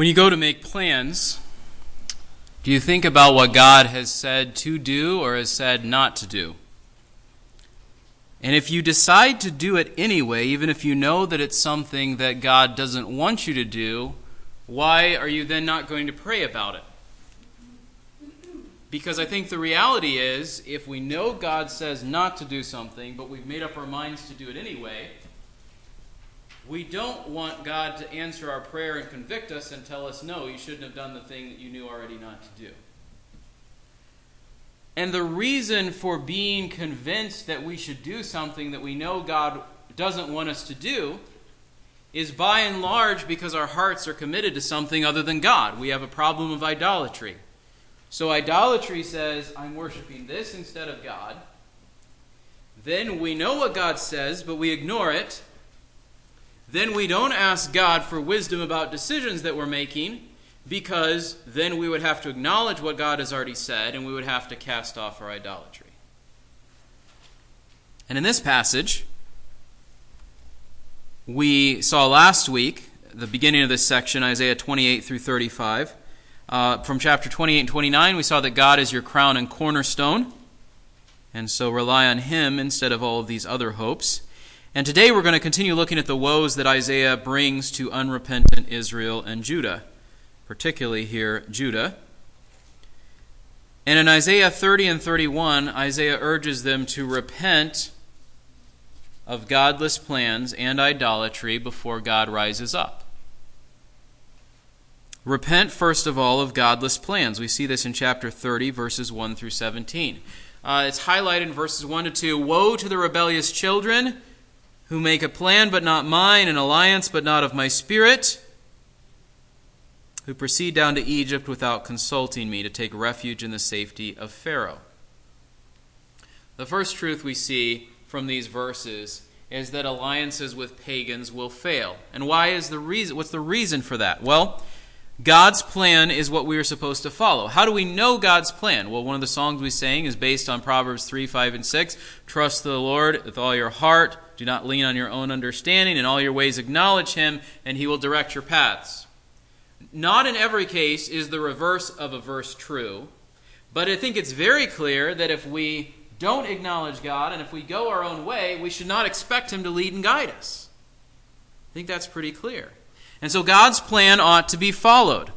When you go to make plans, do you think about what God has said to do or has said not to do? And if you decide to do it anyway, even if you know that it's something that God doesn't want you to do, why are you then not going to pray about it? Because I think the reality is, if we know God says not to do something, but we've made up our minds to do it anyway, we don't want God to answer our prayer and convict us and tell us, no, you shouldn't have done the thing that you knew already not to do. And the reason for being convinced that we should do something that we know God doesn't want us to do is by and large because our hearts are committed to something other than God. We have a problem of idolatry. So idolatry says, I'm worshiping this instead of God. Then we know what God says, but we ignore it then we don't ask God for wisdom about decisions that we're making because then we would have to acknowledge what God has already said and we would have to cast off our idolatry. And in this passage, we saw last week, the beginning of this section, Isaiah 28 through 35. Uh, from chapter 28 and 29, we saw that God is your crown and cornerstone, and so rely on Him instead of all of these other hopes. And today we're going to continue looking at the woes that Isaiah brings to unrepentant Israel and Judah, particularly here, Judah. And in Isaiah 30 and 31, Isaiah urges them to repent of godless plans and idolatry before God rises up. Repent, first of all, of godless plans. We see this in chapter 30, verses 1 through 17. Uh, it's highlighted in verses 1 to 2 Woe to the rebellious children! Who make a plan but not mine, an alliance but not of my spirit, who proceed down to Egypt without consulting me to take refuge in the safety of Pharaoh. The first truth we see from these verses is that alliances with pagans will fail. And why is the reason what's the reason for that? Well, God's plan is what we are supposed to follow. How do we know God's plan? Well, one of the songs we sang is based on Proverbs 3, 5, and 6. Trust the Lord with all your heart. Do not lean on your own understanding. In all your ways acknowledge him, and he will direct your paths. Not in every case is the reverse of a verse true, but I think it's very clear that if we don't acknowledge God and if we go our own way, we should not expect him to lead and guide us. I think that's pretty clear. And so God's plan ought to be followed.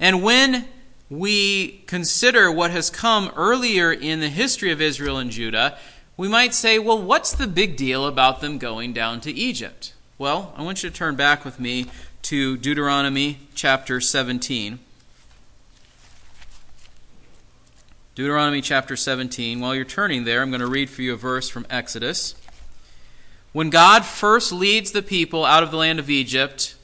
And when we consider what has come earlier in the history of Israel and Judah, we might say, well, what's the big deal about them going down to Egypt? Well, I want you to turn back with me to Deuteronomy chapter 17. Deuteronomy chapter 17. While you're turning there, I'm going to read for you a verse from Exodus. When God first leads the people out of the land of Egypt,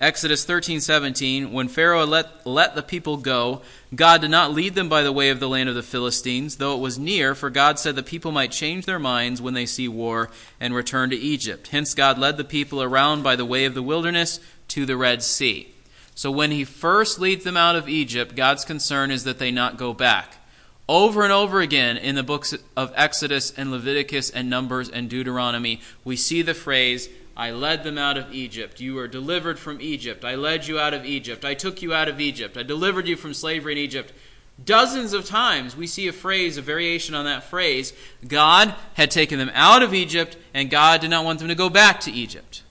Exodus 13:17 When Pharaoh let, let the people go, God did not lead them by the way of the land of the Philistines, though it was near, for God said the people might change their minds when they see war and return to Egypt. Hence God led the people around by the way of the wilderness to the Red Sea. So when he first leads them out of Egypt, God's concern is that they not go back. Over and over again in the books of Exodus and Leviticus and Numbers and Deuteronomy, we see the phrase I led them out of Egypt. You were delivered from Egypt. I led you out of Egypt. I took you out of Egypt. I delivered you from slavery in Egypt. Dozens of times we see a phrase, a variation on that phrase. God had taken them out of Egypt, and God did not want them to go back to Egypt.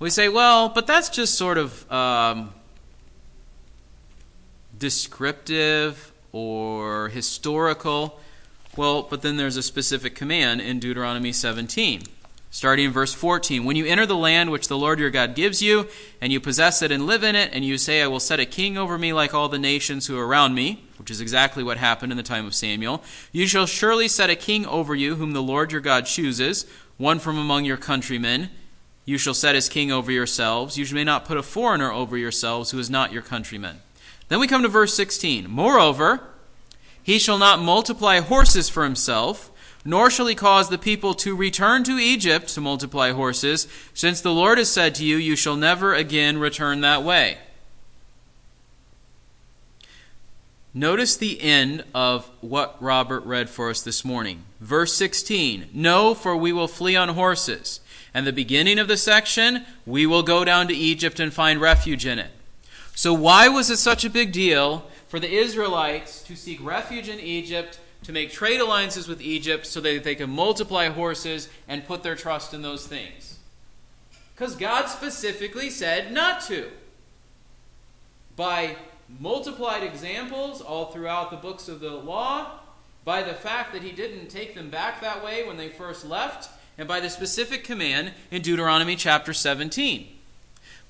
We say, well, but that's just sort of um, descriptive or historical. Well, but then there's a specific command in Deuteronomy 17 starting in verse 14. When you enter the land which the Lord your God gives you, and you possess it and live in it, and you say, I will set a king over me like all the nations who are around me, which is exactly what happened in the time of Samuel, you shall surely set a king over you whom the Lord your God chooses, one from among your countrymen. You shall set as king over yourselves. You may not put a foreigner over yourselves who is not your countryman. Then we come to verse 16. Moreover, he shall not multiply horses for himself nor shall he cause the people to return to Egypt to multiply horses, since the Lord has said to you, You shall never again return that way. Notice the end of what Robert read for us this morning. Verse 16 No, for we will flee on horses. And the beginning of the section, we will go down to Egypt and find refuge in it. So, why was it such a big deal for the Israelites to seek refuge in Egypt, to make trade alliances with Egypt so that they can multiply horses and put their trust in those things? Because God specifically said not to. By multiplied examples all throughout the books of the law, by the fact that he didn't take them back that way when they first left, and by the specific command in Deuteronomy chapter 17.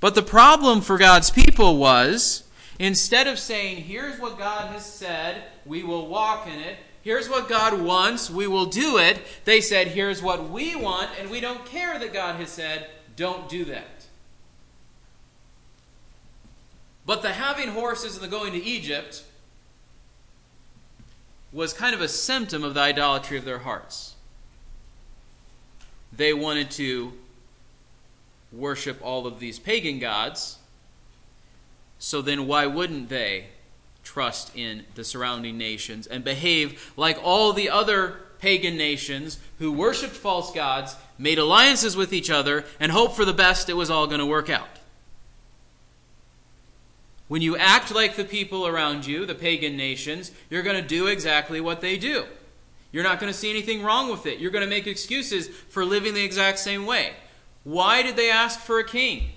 But the problem for God's people was instead of saying, here's what God has said, we will walk in it, here's what God wants, we will do it, they said, here's what we want, and we don't care that God has said, don't do that. But the having horses and the going to Egypt was kind of a symptom of the idolatry of their hearts. They wanted to worship all of these pagan gods. So then, why wouldn't they trust in the surrounding nations and behave like all the other pagan nations who worshiped false gods, made alliances with each other, and hoped for the best it was all going to work out? When you act like the people around you, the pagan nations, you're going to do exactly what they do. You're not going to see anything wrong with it. You're going to make excuses for living the exact same way. Why did they ask for a king?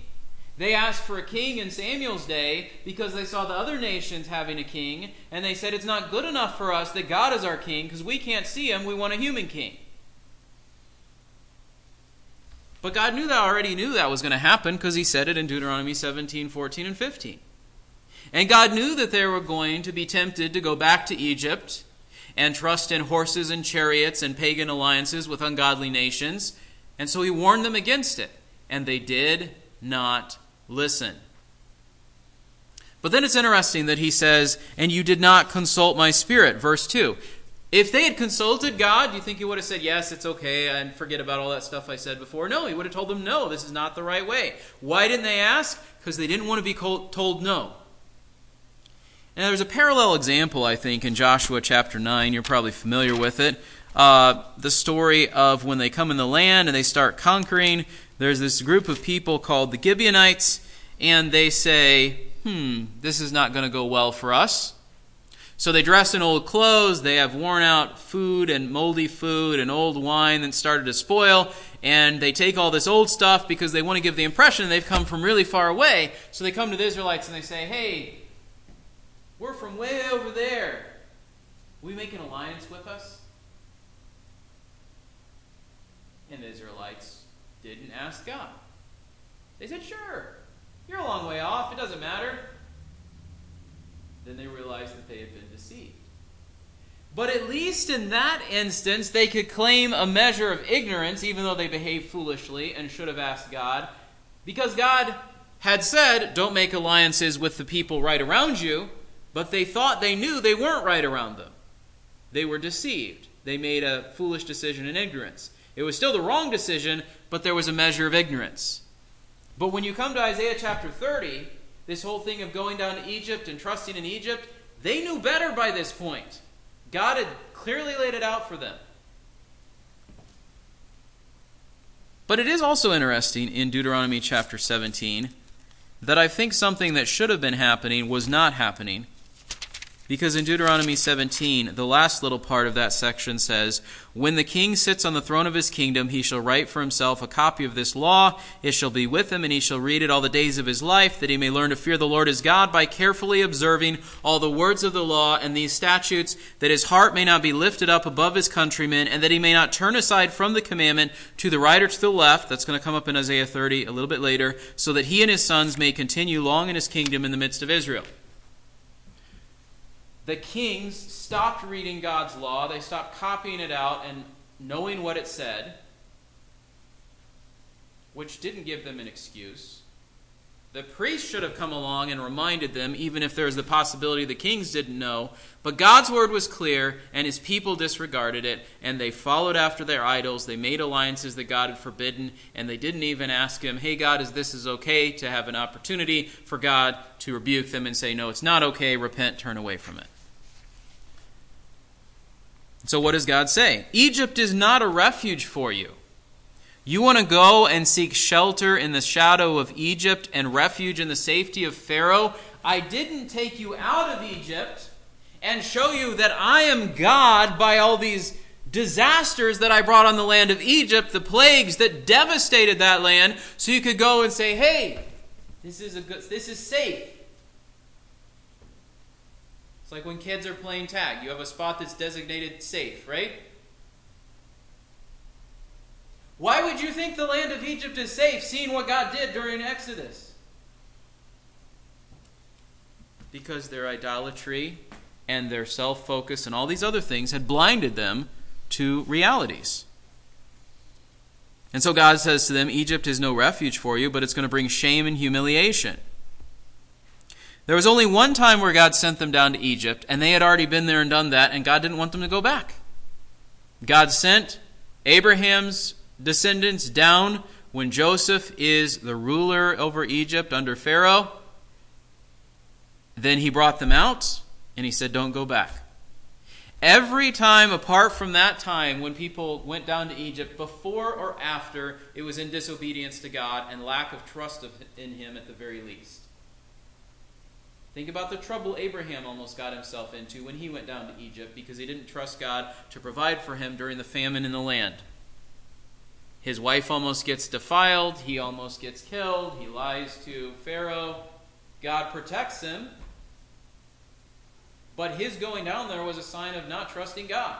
They asked for a king in Samuel's day because they saw the other nations having a king, and they said, It's not good enough for us that God is our king because we can't see him. We want a human king. But God knew that already knew that was going to happen because he said it in Deuteronomy 17, 14, and 15. And God knew that they were going to be tempted to go back to Egypt and trust in horses and chariots and pagan alliances with ungodly nations. And so he warned them against it. And they did not listen. But then it's interesting that he says, And you did not consult my spirit. Verse 2. If they had consulted God, do you think he would have said, Yes, it's okay, and forget about all that stuff I said before? No, he would have told them, No, this is not the right way. Why didn't they ask? Because they didn't want to be told no. And there's a parallel example, I think, in Joshua chapter 9. You're probably familiar with it. Uh, the story of when they come in the land and they start conquering. There's this group of people called the Gibeonites, and they say, hmm, this is not going to go well for us. So they dress in old clothes, they have worn out food and moldy food and old wine that started to spoil, and they take all this old stuff because they want to give the impression they've come from really far away. So they come to the Israelites and they say, hey, we're from way over there. Will you make an alliance with us? And the Israelites didn't ask God. They said, Sure, you're a long way off. It doesn't matter. Then they realized that they had been deceived. But at least in that instance, they could claim a measure of ignorance, even though they behaved foolishly and should have asked God, because God had said, Don't make alliances with the people right around you. But they thought they knew they weren't right around them. They were deceived. They made a foolish decision in ignorance. It was still the wrong decision, but there was a measure of ignorance. But when you come to Isaiah chapter 30, this whole thing of going down to Egypt and trusting in Egypt, they knew better by this point. God had clearly laid it out for them. But it is also interesting in Deuteronomy chapter 17 that I think something that should have been happening was not happening. Because in Deuteronomy 17, the last little part of that section says, When the king sits on the throne of his kingdom, he shall write for himself a copy of this law. It shall be with him, and he shall read it all the days of his life, that he may learn to fear the Lord his God by carefully observing all the words of the law and these statutes, that his heart may not be lifted up above his countrymen, and that he may not turn aside from the commandment to the right or to the left. That's going to come up in Isaiah 30 a little bit later, so that he and his sons may continue long in his kingdom in the midst of Israel the kings stopped reading God's law, they stopped copying it out and knowing what it said, which didn't give them an excuse. The priest should have come along and reminded them, even if there's the possibility the kings didn't know. But God's word was clear, and his people disregarded it, and they followed after their idols. They made alliances that God had forbidden, and they didn't even ask him, Hey, God, is this is okay? To have an opportunity for God to rebuke them and say, No, it's not okay. Repent, turn away from it. So, what does God say? Egypt is not a refuge for you. You want to go and seek shelter in the shadow of Egypt and refuge in the safety of Pharaoh? I didn't take you out of Egypt and show you that I am God by all these disasters that I brought on the land of Egypt, the plagues that devastated that land, so you could go and say, "Hey, this is a good this is safe." It's like when kids are playing tag. You have a spot that's designated safe, right? Why would you think the land of Egypt is safe, seeing what God did during Exodus? Because their idolatry and their self focus and all these other things had blinded them to realities. And so God says to them, Egypt is no refuge for you, but it's going to bring shame and humiliation. There was only one time where God sent them down to Egypt, and they had already been there and done that, and God didn't want them to go back. God sent Abraham's descendants down when Joseph is the ruler over Egypt under Pharaoh. Then he brought them out, and he said, Don't go back. Every time apart from that time when people went down to Egypt, before or after, it was in disobedience to God and lack of trust in Him at the very least. Think about the trouble Abraham almost got himself into when he went down to Egypt because he didn't trust God to provide for him during the famine in the land. His wife almost gets defiled, he almost gets killed, he lies to Pharaoh. God protects him, but his going down there was a sign of not trusting God.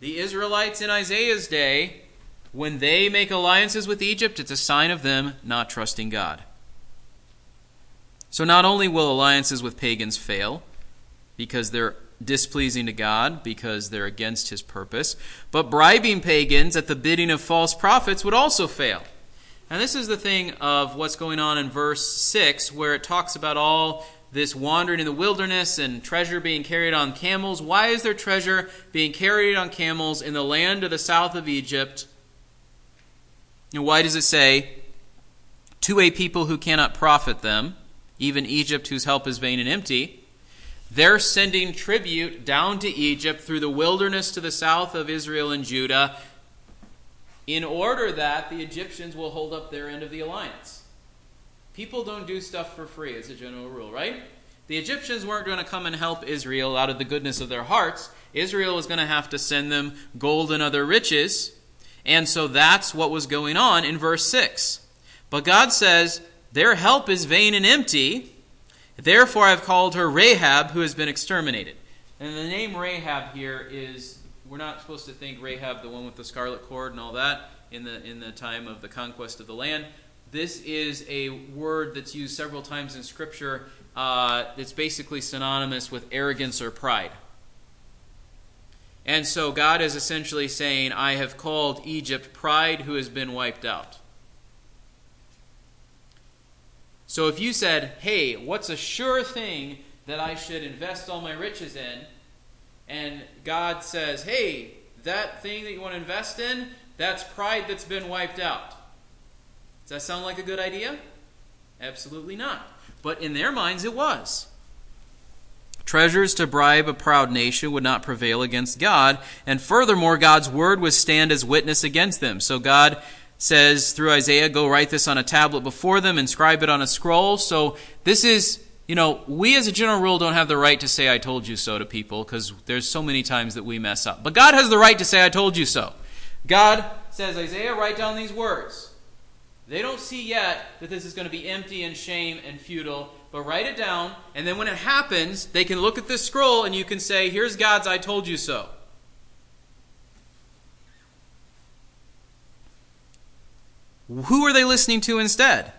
The Israelites in Isaiah's day, when they make alliances with Egypt, it's a sign of them not trusting God. So not only will alliances with pagans fail, because they're displeasing to God, because they're against his purpose, but bribing pagans at the bidding of false prophets would also fail. And this is the thing of what's going on in verse 6, where it talks about all this wandering in the wilderness and treasure being carried on camels. Why is there treasure being carried on camels in the land of the south of Egypt? And why does it say, to a people who cannot profit them, even Egypt whose help is vain and empty? They're sending tribute down to Egypt through the wilderness to the south of Israel and Judah in order that the Egyptians will hold up their end of the alliance. People don't do stuff for free, as a general rule, right? The Egyptians weren't going to come and help Israel out of the goodness of their hearts. Israel was going to have to send them gold and other riches. And so that's what was going on in verse 6. But God says, Their help is vain and empty. Therefore I've called her Rahab, who has been exterminated. And the name Rahab here is, we're not supposed to think Rahab, the one with the scarlet cord and all that, in the, in the time of the conquest of the land. This is a word that's used several times in Scripture. Uh, it's basically synonymous with arrogance or pride. And so God is essentially saying, I have called Egypt pride who has been wiped out. So if you said, hey, what's a sure thing that I should invest all my riches in? And God says, hey, that thing that you want to invest in, that's pride that's been wiped out. Does that sound like a good idea? Absolutely not. But in their minds, it was. Treasures to bribe a proud nation would not prevail against God, and furthermore, God's word would stand as witness against them. So God says through Isaiah, Go write this on a tablet before them, inscribe it on a scroll. So this is, you know, we as a general rule don't have the right to say, I told you so to people, because there's so many times that we mess up. But God has the right to say, I told you so. God says, Isaiah, write down these words. They don't see yet that this is going to be empty and shame and futile, but write it down, and then when it happens, they can look at this scroll and you can say, Here's God's I told you so. Who are they listening to instead?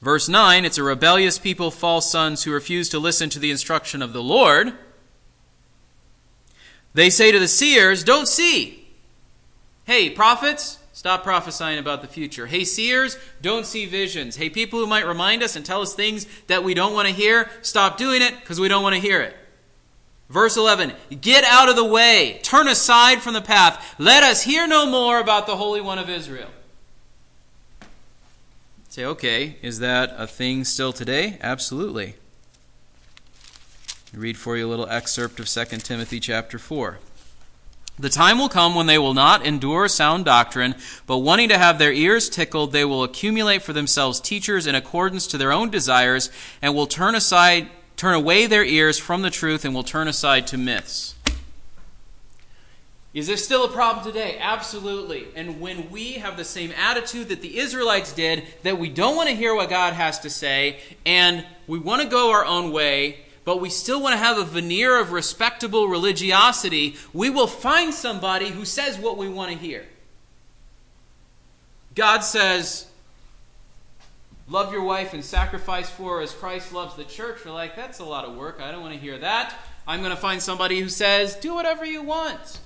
Verse 9 it's a rebellious people, false sons, who refuse to listen to the instruction of the Lord. They say to the seers, Don't see. Hey, prophets, Stop prophesying about the future. Hey, seers, don't see visions. Hey, people who might remind us and tell us things that we don't want to hear, stop doing it because we don't want to hear it. Verse 11 Get out of the way, turn aside from the path. Let us hear no more about the Holy One of Israel. Say, okay, is that a thing still today? Absolutely. I'll read for you a little excerpt of 2 Timothy chapter 4. The time will come when they will not endure sound doctrine, but wanting to have their ears tickled, they will accumulate for themselves teachers in accordance to their own desires, and will turn aside, turn away their ears from the truth, and will turn aside to myths. Is this still a problem today? Absolutely. And when we have the same attitude that the Israelites did, that we don't want to hear what God has to say, and we want to go our own way, but we still want to have a veneer of respectable religiosity, we will find somebody who says what we want to hear. God says, Love your wife and sacrifice for her as Christ loves the church. We're like, that's a lot of work. I don't want to hear that. I'm going to find somebody who says, Do whatever you want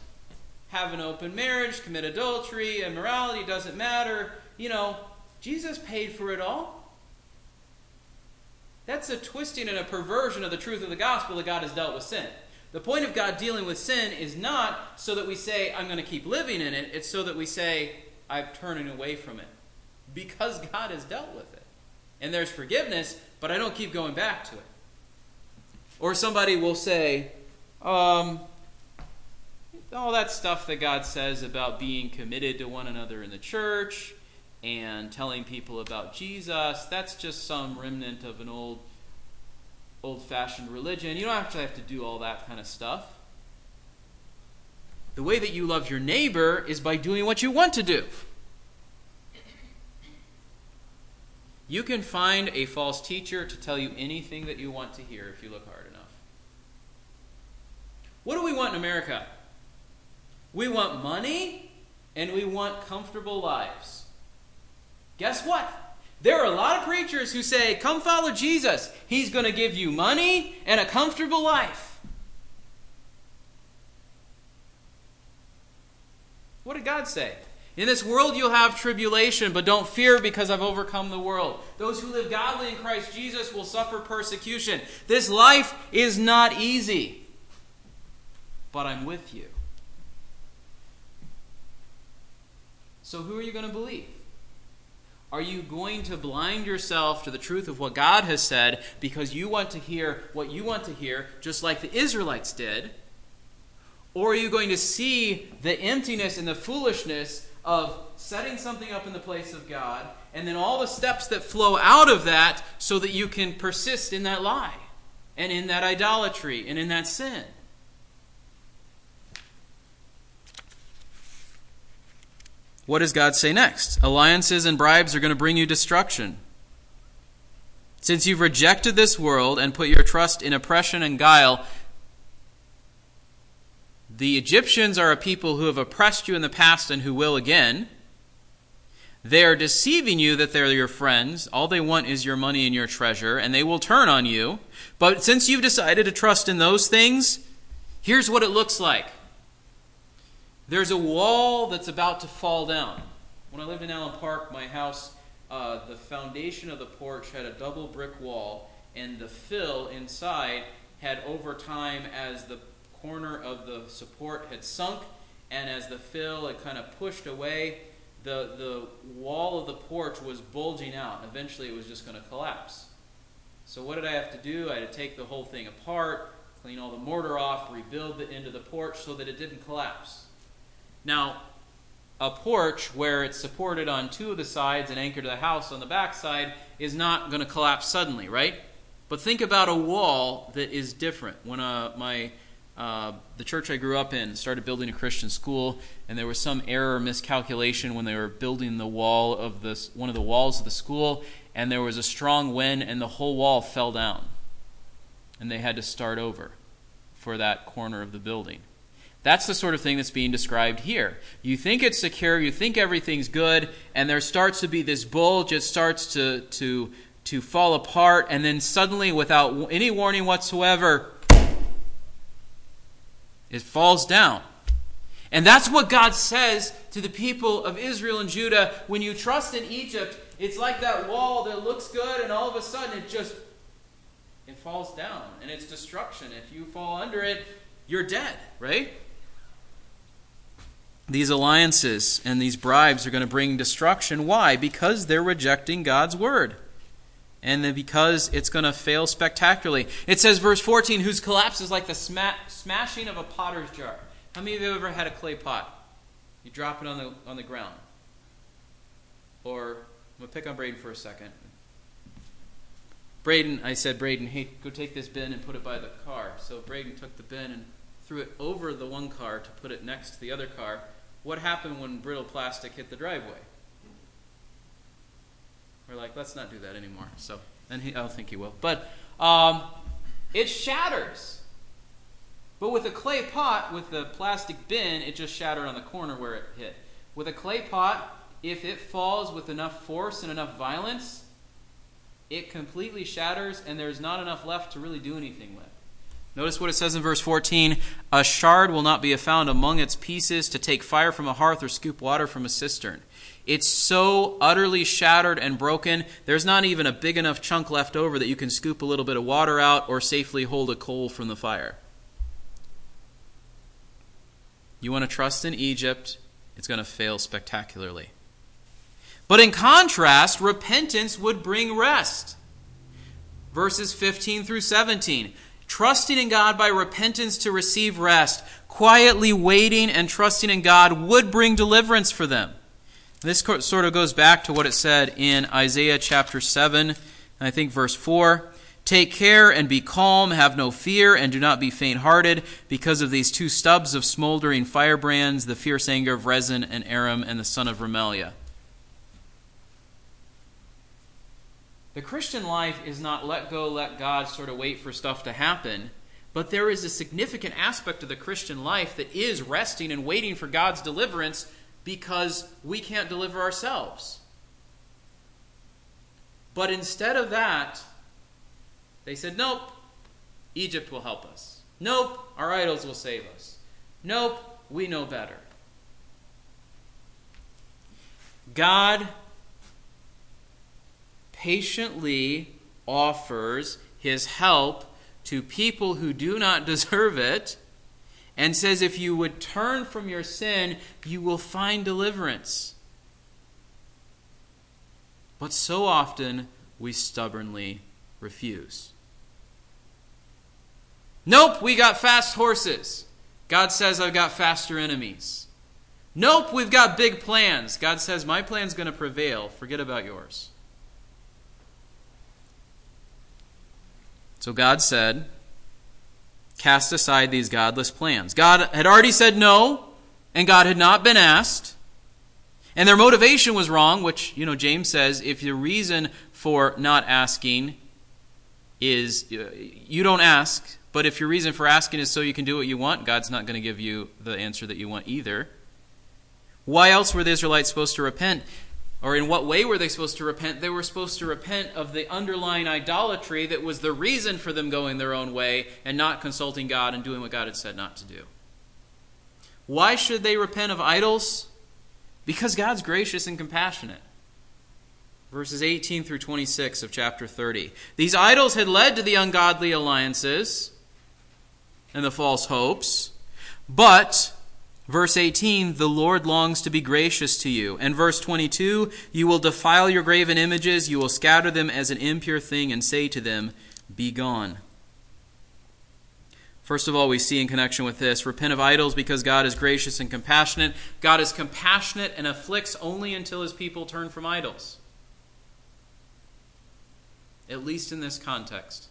have an open marriage, commit adultery, immorality, doesn't matter. You know, Jesus paid for it all. That's a twisting and a perversion of the truth of the gospel that God has dealt with sin. The point of God dealing with sin is not so that we say, I'm going to keep living in it. It's so that we say, I'm turning away from it. Because God has dealt with it. And there's forgiveness, but I don't keep going back to it. Or somebody will say, um, all that stuff that God says about being committed to one another in the church and telling people about Jesus, that's just some remnant of an old old-fashioned religion. You don't actually have to do all that kind of stuff. The way that you love your neighbor is by doing what you want to do. You can find a false teacher to tell you anything that you want to hear if you look hard enough. What do we want in America? We want money and we want comfortable lives. Guess what? There are a lot of preachers who say, Come follow Jesus. He's going to give you money and a comfortable life. What did God say? In this world you'll have tribulation, but don't fear because I've overcome the world. Those who live godly in Christ Jesus will suffer persecution. This life is not easy, but I'm with you. So, who are you going to believe? Are you going to blind yourself to the truth of what God has said because you want to hear what you want to hear, just like the Israelites did? Or are you going to see the emptiness and the foolishness of setting something up in the place of God and then all the steps that flow out of that so that you can persist in that lie and in that idolatry and in that sin? What does God say next? Alliances and bribes are going to bring you destruction. Since you've rejected this world and put your trust in oppression and guile, the Egyptians are a people who have oppressed you in the past and who will again. They are deceiving you that they're your friends. All they want is your money and your treasure, and they will turn on you. But since you've decided to trust in those things, here's what it looks like there's a wall that's about to fall down. When I lived in Allen Park, my house, uh, the foundation of the porch had a double brick wall, and the fill inside had, over time, as the corner of the support had sunk, and as the fill had kind of pushed away, the, the wall of the porch was bulging out. Eventually, it was just going to collapse. So, what did I have to do? I had to take the whole thing apart, clean all the mortar off, rebuild the end of the porch so that it didn't collapse. Now, a porch where it's supported on two of the sides and anchored to the house on the back side is not going to collapse suddenly, right? But think about a wall that is different. When uh, my uh, the church I grew up in started building a Christian school, and there was some error or miscalculation when they were building the wall of this one of the walls of the school, and there was a strong wind, and the whole wall fell down, and they had to start over for that corner of the building. That's the sort of thing that's being described here. You think it's secure, you think everything's good, and there starts to be this bulge, it starts to, to, to fall apart, and then suddenly, without any warning whatsoever, it falls down. And that's what God says to the people of Israel and Judah. When you trust in Egypt, it's like that wall that looks good, and all of a sudden it just it falls down, and it's destruction. If you fall under it, you're dead, right? These alliances and these bribes are going to bring destruction. Why? Because they're rejecting God's word. And because it's going to fail spectacularly. It says, verse 14, whose collapse is like the sma- smashing of a potter's jar. How many of you have ever had a clay pot? You drop it on the on the ground. Or I'm gonna pick on Braden for a second. Braden, I said, Braden, hey, go take this bin and put it by the car. So Braden took the bin and threw it over the one car to put it next to the other car. What happened when brittle plastic hit the driveway? We're like, let's not do that anymore. So, and he, I don't think he will. But um, it shatters. But with a clay pot, with the plastic bin, it just shattered on the corner where it hit. With a clay pot, if it falls with enough force and enough violence, it completely shatters and there's not enough left to really do anything with. Notice what it says in verse 14 A shard will not be found among its pieces to take fire from a hearth or scoop water from a cistern. It's so utterly shattered and broken, there's not even a big enough chunk left over that you can scoop a little bit of water out or safely hold a coal from the fire. You want to trust in Egypt, it's going to fail spectacularly. But in contrast, repentance would bring rest. Verses 15 through 17. Trusting in God by repentance to receive rest, quietly waiting and trusting in God would bring deliverance for them. This sort of goes back to what it said in Isaiah chapter 7, I think verse 4. Take care and be calm, have no fear, and do not be faint hearted because of these two stubs of smoldering firebrands, the fierce anger of Rezin and Aram and the son of Remaliah. The Christian life is not let go, let God sort of wait for stuff to happen, but there is a significant aspect of the Christian life that is resting and waiting for God's deliverance because we can't deliver ourselves. But instead of that, they said, Nope, Egypt will help us. Nope, our idols will save us. Nope, we know better. God patiently offers his help to people who do not deserve it and says, If you would turn from your sin, you will find deliverance. But so often we stubbornly refuse. Nope, we got fast horses. God says, I've got faster enemies. Nope, we've got big plans. God says, My plan's going to prevail. Forget about yours. So God said, Cast aside these godless plans. God had already said no, and God had not been asked. And their motivation was wrong, which, you know, James says if the reason for not asking is you don't ask, but if your reason for asking is so you can do what you want, God's not going to give you the answer that you want either. Why else were the Israelites supposed to repent? Or in what way were they supposed to repent? They were supposed to repent of the underlying idolatry that was the reason for them going their own way and not consulting God and doing what God had said not to do. Why should they repent of idols? Because God's gracious and compassionate. Verses 18 through 26 of chapter 30. These idols had led to the ungodly alliances and the false hopes, but Verse 18, the Lord longs to be gracious to you. And verse 22, you will defile your graven images, you will scatter them as an impure thing, and say to them, Be gone. First of all, we see in connection with this repent of idols because God is gracious and compassionate. God is compassionate and afflicts only until his people turn from idols. At least in this context.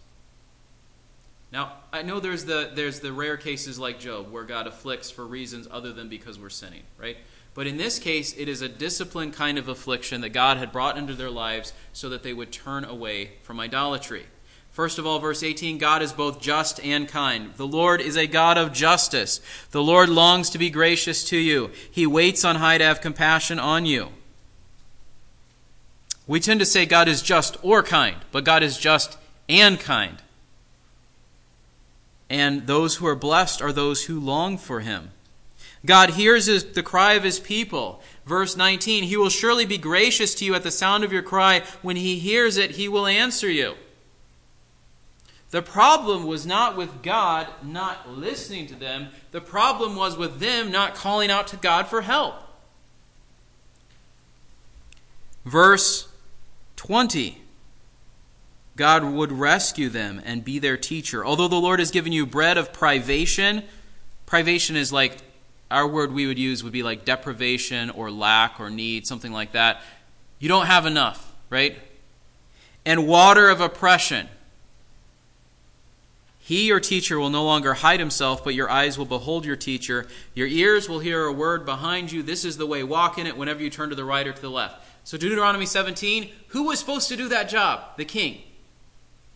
Now, I know there's the there's the rare cases like Job where God afflicts for reasons other than because we're sinning, right? But in this case, it is a discipline kind of affliction that God had brought into their lives so that they would turn away from idolatry. First of all, verse 18 God is both just and kind. The Lord is a God of justice. The Lord longs to be gracious to you, He waits on high to have compassion on you. We tend to say God is just or kind, but God is just and kind and those who are blessed are those who long for him. God hears his, the cry of his people. Verse 19 He will surely be gracious to you at the sound of your cry. When he hears it, he will answer you. The problem was not with God not listening to them, the problem was with them not calling out to God for help. Verse 20 God would rescue them and be their teacher. Although the Lord has given you bread of privation, privation is like our word we would use would be like deprivation or lack or need, something like that. You don't have enough, right? And water of oppression. He, your teacher, will no longer hide himself, but your eyes will behold your teacher. Your ears will hear a word behind you. This is the way, walk in it whenever you turn to the right or to the left. So, Deuteronomy 17, who was supposed to do that job? The king.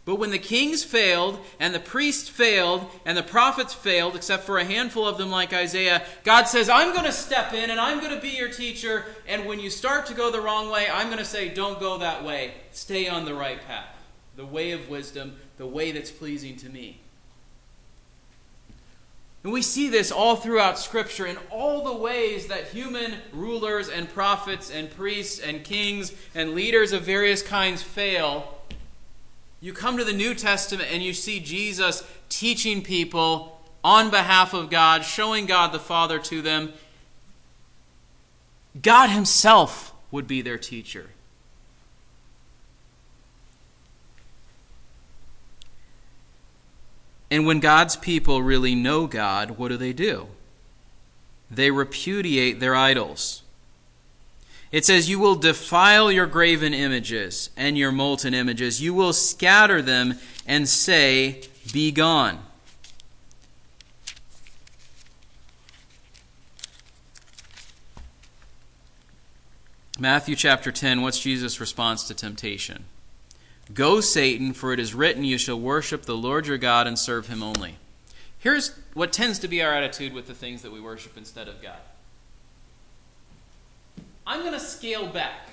But when the kings failed, and the priests failed, and the prophets failed, except for a handful of them like Isaiah, God says, I'm going to step in and I'm going to be your teacher. And when you start to go the wrong way, I'm going to say, Don't go that way. Stay on the right path. The way of wisdom, the way that's pleasing to me. And we see this all throughout Scripture in all the ways that human rulers and prophets and priests and kings and leaders of various kinds fail. You come to the New Testament and you see Jesus teaching people on behalf of God, showing God the Father to them. God Himself would be their teacher. And when God's people really know God, what do they do? They repudiate their idols. It says, You will defile your graven images and your molten images. You will scatter them and say, Be gone. Matthew chapter 10, what's Jesus' response to temptation? Go, Satan, for it is written, You shall worship the Lord your God and serve him only. Here's what tends to be our attitude with the things that we worship instead of God I'm going to scale back.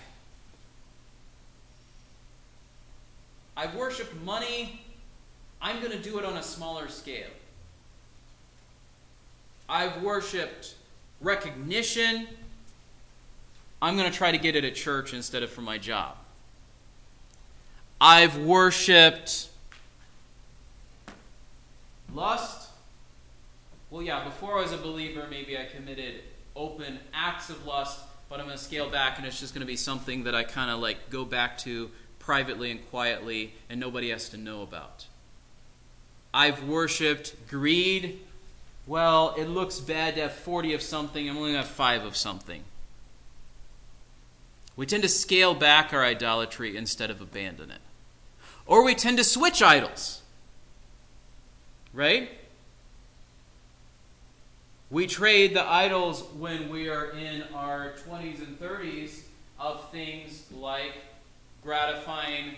I've worshiped money, I'm going to do it on a smaller scale. I've worshiped recognition, I'm going to try to get it at church instead of for my job. I've worshiped lust. Well, yeah, before I was a believer, maybe I committed open acts of lust, but I'm going to scale back and it's just going to be something that I kind of like go back to privately and quietly and nobody has to know about. I've worshiped greed. Well, it looks bad to have 40 of something, I'm only going to have 5 of something. We tend to scale back our idolatry instead of abandon it. Or we tend to switch idols. Right? We trade the idols when we are in our 20s and 30s of things like gratifying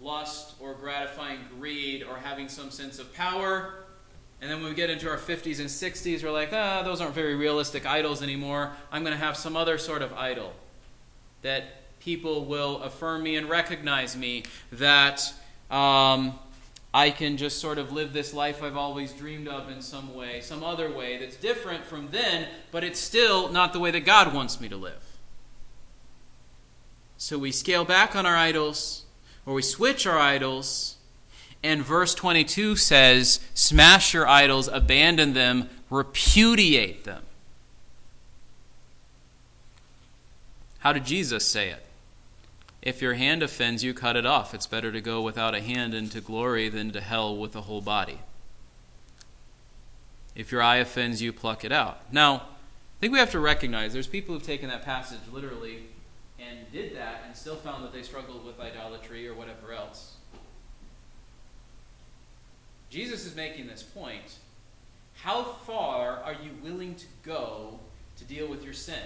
lust or gratifying greed or having some sense of power. And then when we get into our 50s and 60s, we're like, ah, those aren't very realistic idols anymore. I'm going to have some other sort of idol that people will affirm me and recognize me, that um, I can just sort of live this life I've always dreamed of in some way, some other way that's different from then, but it's still not the way that God wants me to live. So we scale back on our idols, or we switch our idols. And verse 22 says, Smash your idols, abandon them, repudiate them. How did Jesus say it? If your hand offends you, cut it off. It's better to go without a hand into glory than to hell with a whole body. If your eye offends you, pluck it out. Now, I think we have to recognize there's people who've taken that passage literally and did that and still found that they struggled with idolatry or whatever else. Jesus is making this point. How far are you willing to go to deal with your sin?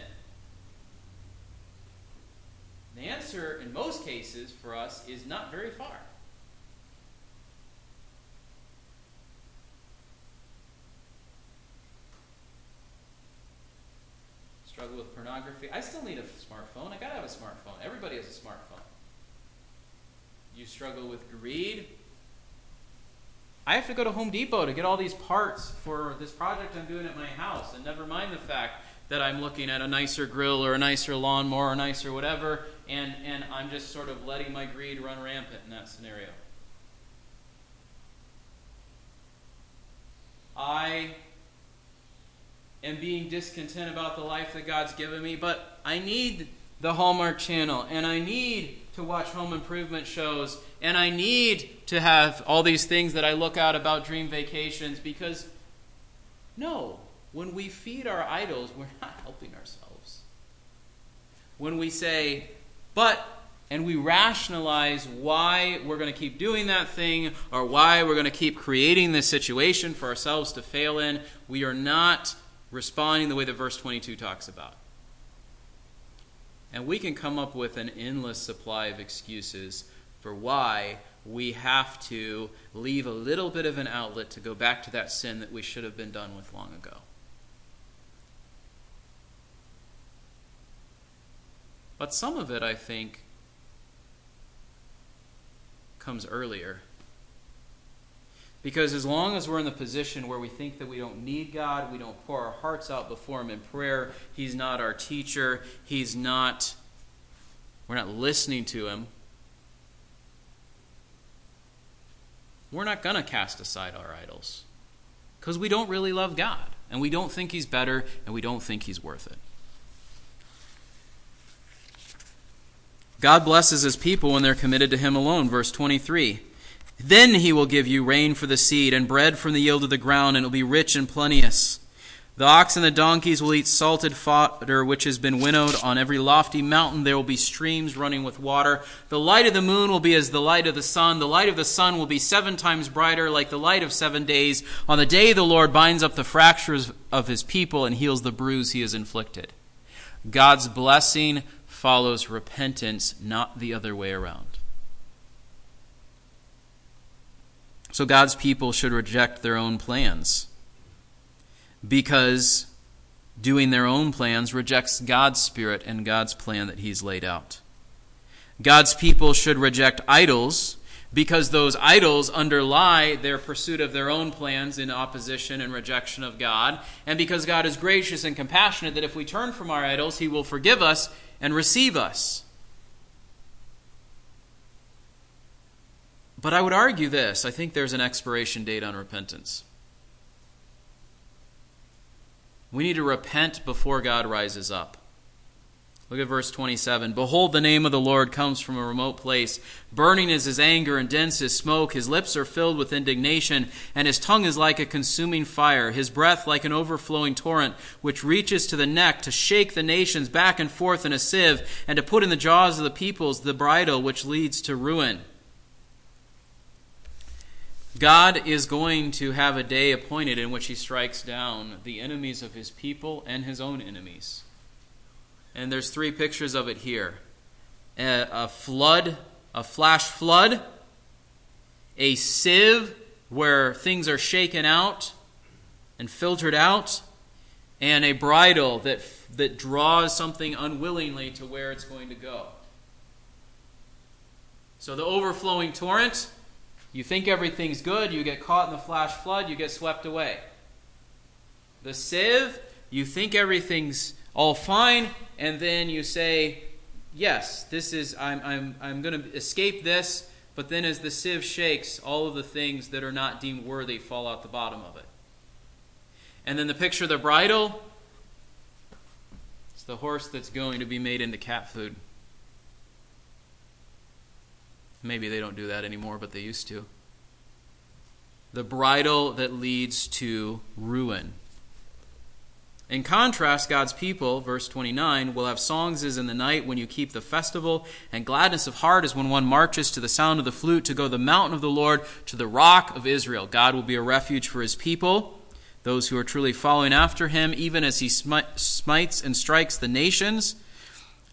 The answer, in most cases, for us is not very far. Struggle with pornography. I still need a smartphone. I gotta have a smartphone. Everybody has a smartphone. You struggle with greed. I have to go to Home Depot to get all these parts for this project I'm doing at my house, and never mind the fact that I'm looking at a nicer grill or a nicer lawnmower or a nicer whatever, and, and I'm just sort of letting my greed run rampant in that scenario. I am being discontent about the life that God's given me, but I need the Hallmark Channel, and I need to watch home improvement shows, and I need to have all these things that I look out about dream vacations because, no, when we feed our idols, we're not helping ourselves. When we say, but, and we rationalize why we're going to keep doing that thing or why we're going to keep creating this situation for ourselves to fail in, we are not responding the way that verse 22 talks about. And we can come up with an endless supply of excuses for why we have to leave a little bit of an outlet to go back to that sin that we should have been done with long ago. But some of it, I think, comes earlier. Because as long as we're in the position where we think that we don't need God, we don't pour our hearts out before Him in prayer, He's not our teacher, He's not, we're not listening to Him, we're not going to cast aside our idols. Because we don't really love God, and we don't think He's better, and we don't think He's worth it. God blesses his people when they're committed to him alone. Verse 23. Then he will give you rain for the seed and bread from the yield of the ground, and it will be rich and plenteous. The ox and the donkeys will eat salted fodder which has been winnowed. On every lofty mountain there will be streams running with water. The light of the moon will be as the light of the sun. The light of the sun will be seven times brighter, like the light of seven days. On the day the Lord binds up the fractures of his people and heals the bruise he has inflicted. God's blessing follows repentance, not the other way around. So God's people should reject their own plans because doing their own plans rejects God's spirit and God's plan that He's laid out. God's people should reject idols because those idols underlie their pursuit of their own plans in opposition and rejection of God, and because God is gracious and compassionate that if we turn from our idols, He will forgive us and receive us. But I would argue this I think there's an expiration date on repentance. We need to repent before God rises up. Look at verse 27. Behold, the name of the Lord comes from a remote place. Burning is his anger and dense his smoke. His lips are filled with indignation, and his tongue is like a consuming fire. His breath like an overflowing torrent, which reaches to the neck to shake the nations back and forth in a sieve, and to put in the jaws of the peoples the bridle which leads to ruin. God is going to have a day appointed in which he strikes down the enemies of his people and his own enemies and there's three pictures of it here a, flood, a flash flood, a sieve where things are shaken out and filtered out, and a bridle that, that draws something unwillingly to where it's going to go. So the overflowing torrent, you think everything's good, you get caught in the flash flood, you get swept away. The sieve, you think everything's all fine, and then you say, Yes, this is, I'm, I'm, I'm going to escape this, but then as the sieve shakes, all of the things that are not deemed worthy fall out the bottom of it. And then the picture of the bridle, it's the horse that's going to be made into cat food. Maybe they don't do that anymore, but they used to. The bridle that leads to ruin. In contrast, God's people, verse 29, will have songs as in the night when you keep the festival, and gladness of heart as when one marches to the sound of the flute to go the mountain of the Lord, to the rock of Israel. God will be a refuge for his people, those who are truly following after him, even as he smites and strikes the nations.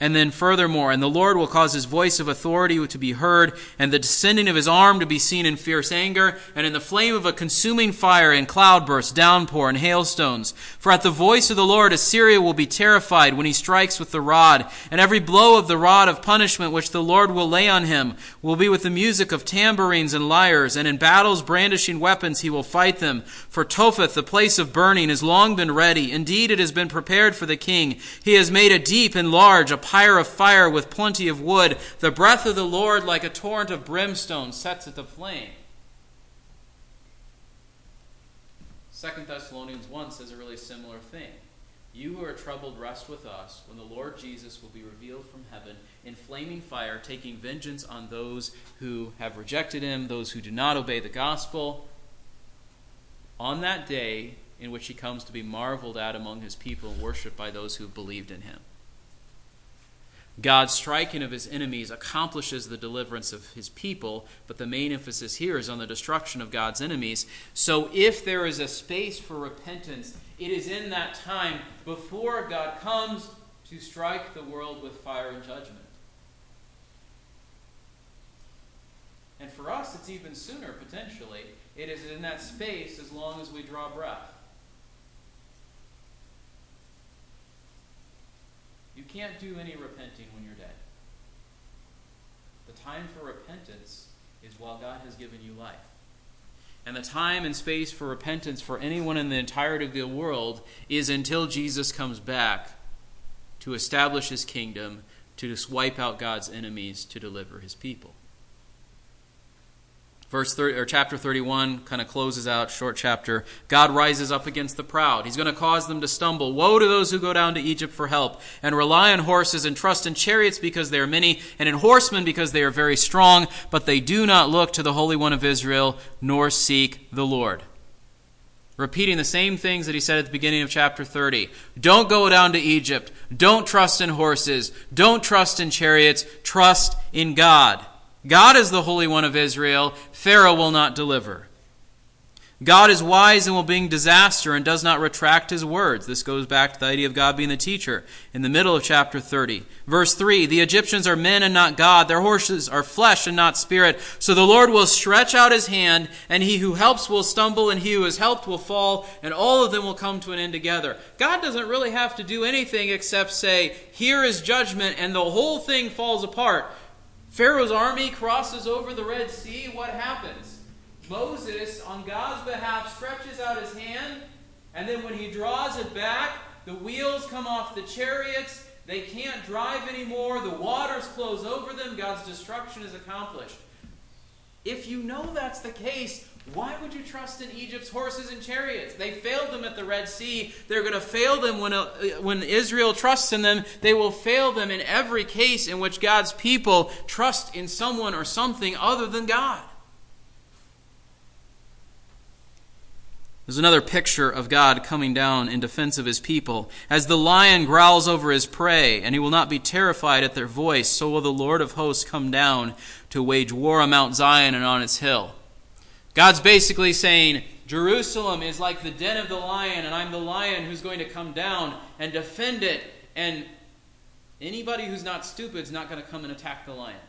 And then furthermore, and the Lord will cause his voice of authority to be heard, and the descending of his arm to be seen in fierce anger, and in the flame of a consuming fire, and cloudbursts, downpour, and hailstones. For at the voice of the Lord Assyria will be terrified when he strikes with the rod, and every blow of the rod of punishment which the Lord will lay on him will be with the music of tambourines and lyres, and in battles brandishing weapons he will fight them. For Topheth, the place of burning, has long been ready. Indeed, it has been prepared for the king. He has made it deep and large, a pyre of fire with plenty of wood. The breath of the Lord, like a torrent of brimstone, sets it aflame. Second Thessalonians 1 says a really similar thing. You who are troubled, rest with us when the Lord Jesus will be revealed from heaven in flaming fire, taking vengeance on those who have rejected him, those who do not obey the gospel. On that day, in which he comes to be marveled at among his people and worshiped by those who have believed in him. God's striking of his enemies accomplishes the deliverance of his people, but the main emphasis here is on the destruction of God's enemies. So, if there is a space for repentance, it is in that time before God comes to strike the world with fire and judgment. And for us, it's even sooner, potentially. It is in that space as long as we draw breath. You can't do any repenting when you're dead. The time for repentance is while God has given you life. And the time and space for repentance for anyone in the entirety of the world is until Jesus comes back to establish his kingdom, to wipe out God's enemies, to deliver his people verse 30, or chapter 31 kind of closes out short chapter. God rises up against the proud. He's going to cause them to stumble. Woe to those who go down to egypt for help and rely on horses and trust in chariots because they are many and in horsemen because they are very strong but they do not look to the holy one of israel nor seek the lord. Repeating the same things that he said at the beginning of chapter 30 don't go down to egypt. Don't trust in horses. Don't trust in chariots. Trust in god God is the Holy One of Israel. Pharaoh will not deliver. God is wise and will bring disaster and does not retract his words. This goes back to the idea of God being the teacher in the middle of chapter 30. Verse 3 The Egyptians are men and not God, their horses are flesh and not spirit. So the Lord will stretch out his hand, and he who helps will stumble, and he who is helped will fall, and all of them will come to an end together. God doesn't really have to do anything except say, Here is judgment, and the whole thing falls apart. Pharaoh's army crosses over the Red Sea. What happens? Moses, on God's behalf, stretches out his hand, and then when he draws it back, the wheels come off the chariots. They can't drive anymore. The waters close over them. God's destruction is accomplished. If you know that's the case, why would you trust in Egypt's horses and chariots? They failed them at the Red Sea. They're going to fail them when, uh, when Israel trusts in them. They will fail them in every case in which God's people trust in someone or something other than God. There's another picture of God coming down in defense of his people. As the lion growls over his prey, and he will not be terrified at their voice, so will the Lord of hosts come down to wage war on Mount Zion and on its hill. God's basically saying, Jerusalem is like the den of the lion, and I'm the lion who's going to come down and defend it. And anybody who's not stupid is not going to come and attack the lion.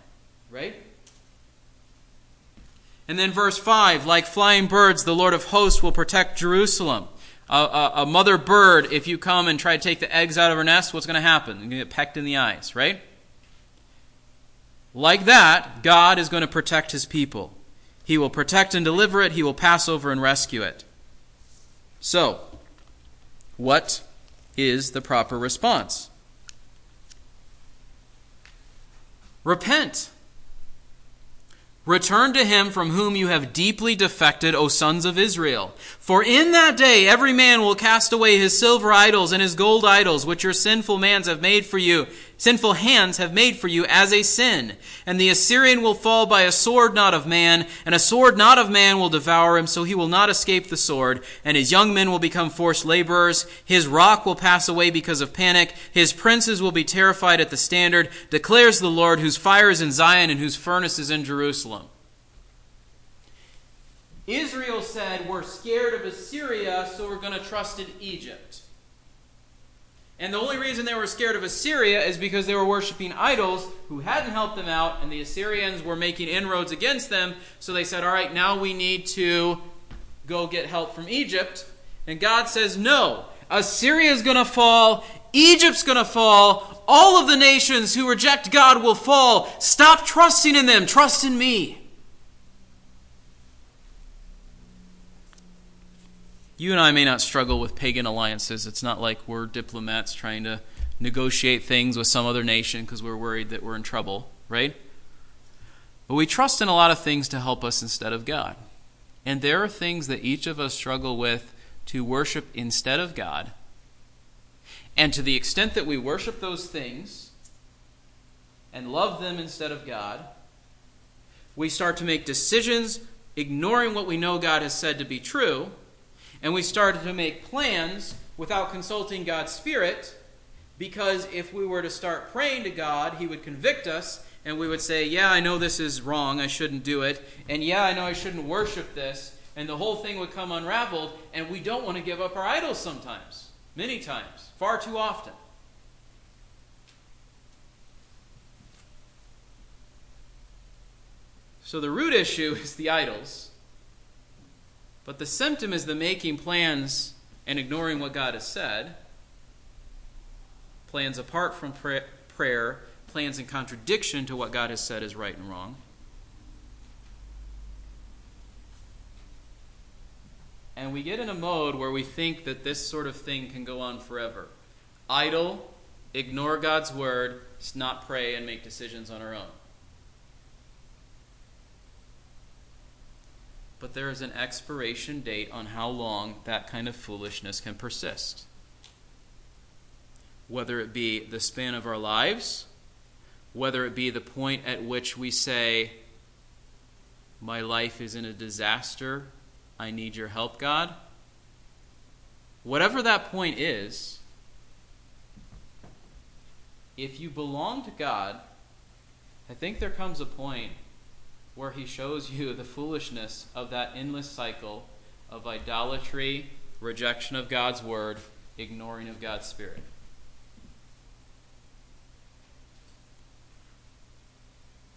Right? And then verse 5 like flying birds, the Lord of hosts will protect Jerusalem. A, a, a mother bird, if you come and try to take the eggs out of her nest, what's going to happen? You're going to get pecked in the eyes, right? Like that, God is going to protect his people. He will protect and deliver it, He will pass over and rescue it. So, what is the proper response? Repent. Return to him from whom you have deeply defected, O sons of Israel. For in that day every man will cast away his silver idols and his gold idols, which your sinful hands have made for you, sinful hands have made for you as a sin. And the Assyrian will fall by a sword not of man, and a sword not of man will devour him, so he will not escape the sword. And his young men will become forced laborers. His rock will pass away because of panic. His princes will be terrified at the standard, declares the Lord, whose fire is in Zion and whose furnace is in Jerusalem. Israel said, We're scared of Assyria, so we're going to trust in Egypt. And the only reason they were scared of Assyria is because they were worshiping idols who hadn't helped them out, and the Assyrians were making inroads against them. So they said, All right, now we need to go get help from Egypt. And God says, No, Assyria is going to fall, Egypt's going to fall, all of the nations who reject God will fall. Stop trusting in them, trust in me. You and I may not struggle with pagan alliances. It's not like we're diplomats trying to negotiate things with some other nation because we're worried that we're in trouble, right? But we trust in a lot of things to help us instead of God. And there are things that each of us struggle with to worship instead of God. And to the extent that we worship those things and love them instead of God, we start to make decisions ignoring what we know God has said to be true And we started to make plans without consulting God's Spirit because if we were to start praying to God, He would convict us and we would say, Yeah, I know this is wrong. I shouldn't do it. And yeah, I know I shouldn't worship this. And the whole thing would come unraveled. And we don't want to give up our idols sometimes, many times, far too often. So the root issue is the idols. But the symptom is the making plans and ignoring what God has said. Plans apart from prayer, plans in contradiction to what God has said is right and wrong. And we get in a mode where we think that this sort of thing can go on forever. Idle, ignore God's word, not pray, and make decisions on our own. But there is an expiration date on how long that kind of foolishness can persist. Whether it be the span of our lives, whether it be the point at which we say, My life is in a disaster, I need your help, God. Whatever that point is, if you belong to God, I think there comes a point where he shows you the foolishness of that endless cycle of idolatry, rejection of God's word, ignoring of God's spirit.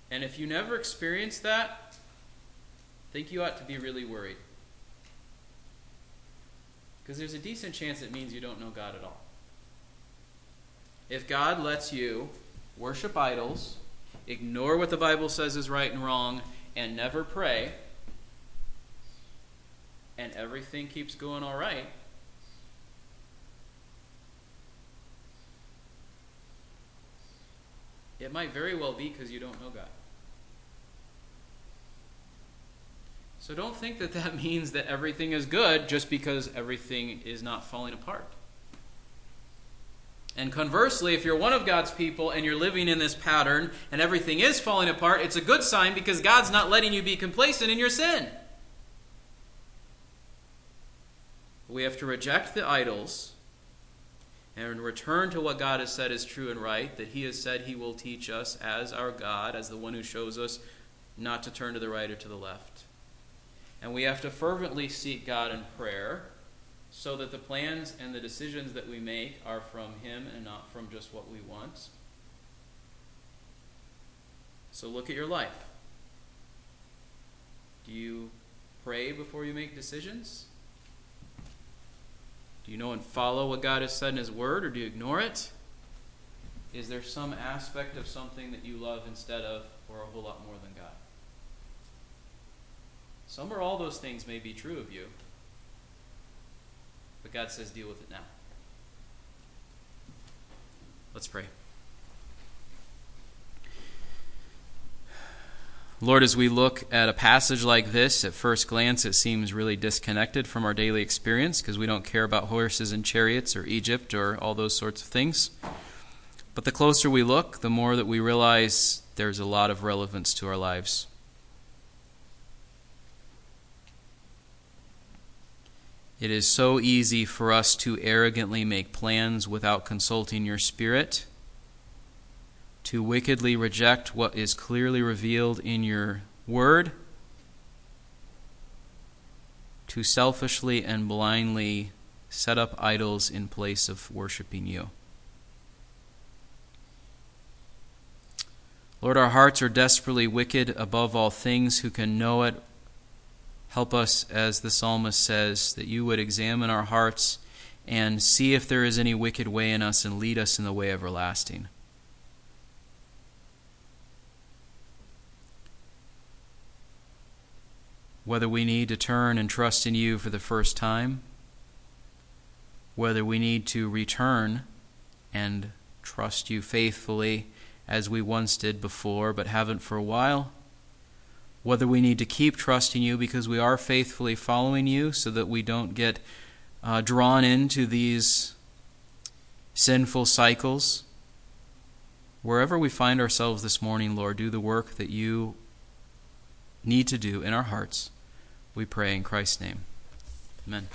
And if you never experienced that, I think you ought to be really worried. Because there's a decent chance it means you don't know God at all. If God lets you worship idols, ignore what the Bible says is right and wrong, and never pray, and everything keeps going all right, it might very well be because you don't know God. So don't think that that means that everything is good just because everything is not falling apart. And conversely, if you're one of God's people and you're living in this pattern and everything is falling apart, it's a good sign because God's not letting you be complacent in your sin. We have to reject the idols and return to what God has said is true and right, that He has said He will teach us as our God, as the one who shows us not to turn to the right or to the left. And we have to fervently seek God in prayer so that the plans and the decisions that we make are from Him and not from just what we want. So look at your life. Do you pray before you make decisions? Do you know and follow what God has said in His Word, or do you ignore it? Is there some aspect of something that you love instead of, or a whole lot more than God? Some or all those things may be true of you. But God says, deal with it now. Let's pray. Lord, as we look at a passage like this, at first glance it seems really disconnected from our daily experience because we don't care about horses and chariots or Egypt or all those sorts of things. But the closer we look, the more that we realize there's a lot of relevance to our lives. It is so easy for us to arrogantly make plans without consulting your Spirit, to wickedly reject what is clearly revealed in your Word, to selfishly and blindly set up idols in place of worshiping you. Lord, our hearts are desperately wicked above all things. Who can know it? Help us, as the psalmist says, that you would examine our hearts and see if there is any wicked way in us and lead us in the way everlasting. Whether we need to turn and trust in you for the first time, whether we need to return and trust you faithfully as we once did before but haven't for a while whether we need to keep trusting you because we are faithfully following you so that we don't get uh, drawn into these sinful cycles. Wherever we find ourselves this morning, Lord, do the work that you need to do in our hearts. We pray in Christ's name. Amen.